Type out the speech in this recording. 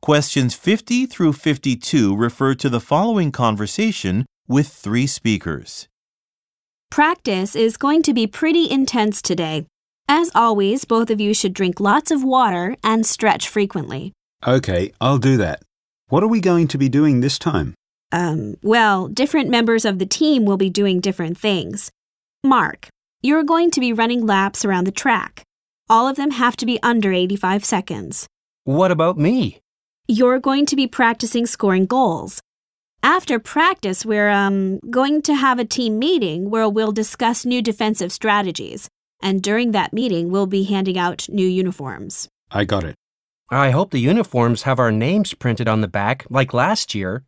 Questions 50 through 52 refer to the following conversation with three speakers. Practice is going to be pretty intense today. As always, both of you should drink lots of water and stretch frequently. Okay, I'll do that. What are we going to be doing this time? Um, well, different members of the team will be doing different things. Mark, you're going to be running laps around the track. All of them have to be under 85 seconds. What about me? You're going to be practicing scoring goals. After practice, we're um, going to have a team meeting where we'll discuss new defensive strategies. And during that meeting, we'll be handing out new uniforms. I got it. I hope the uniforms have our names printed on the back like last year.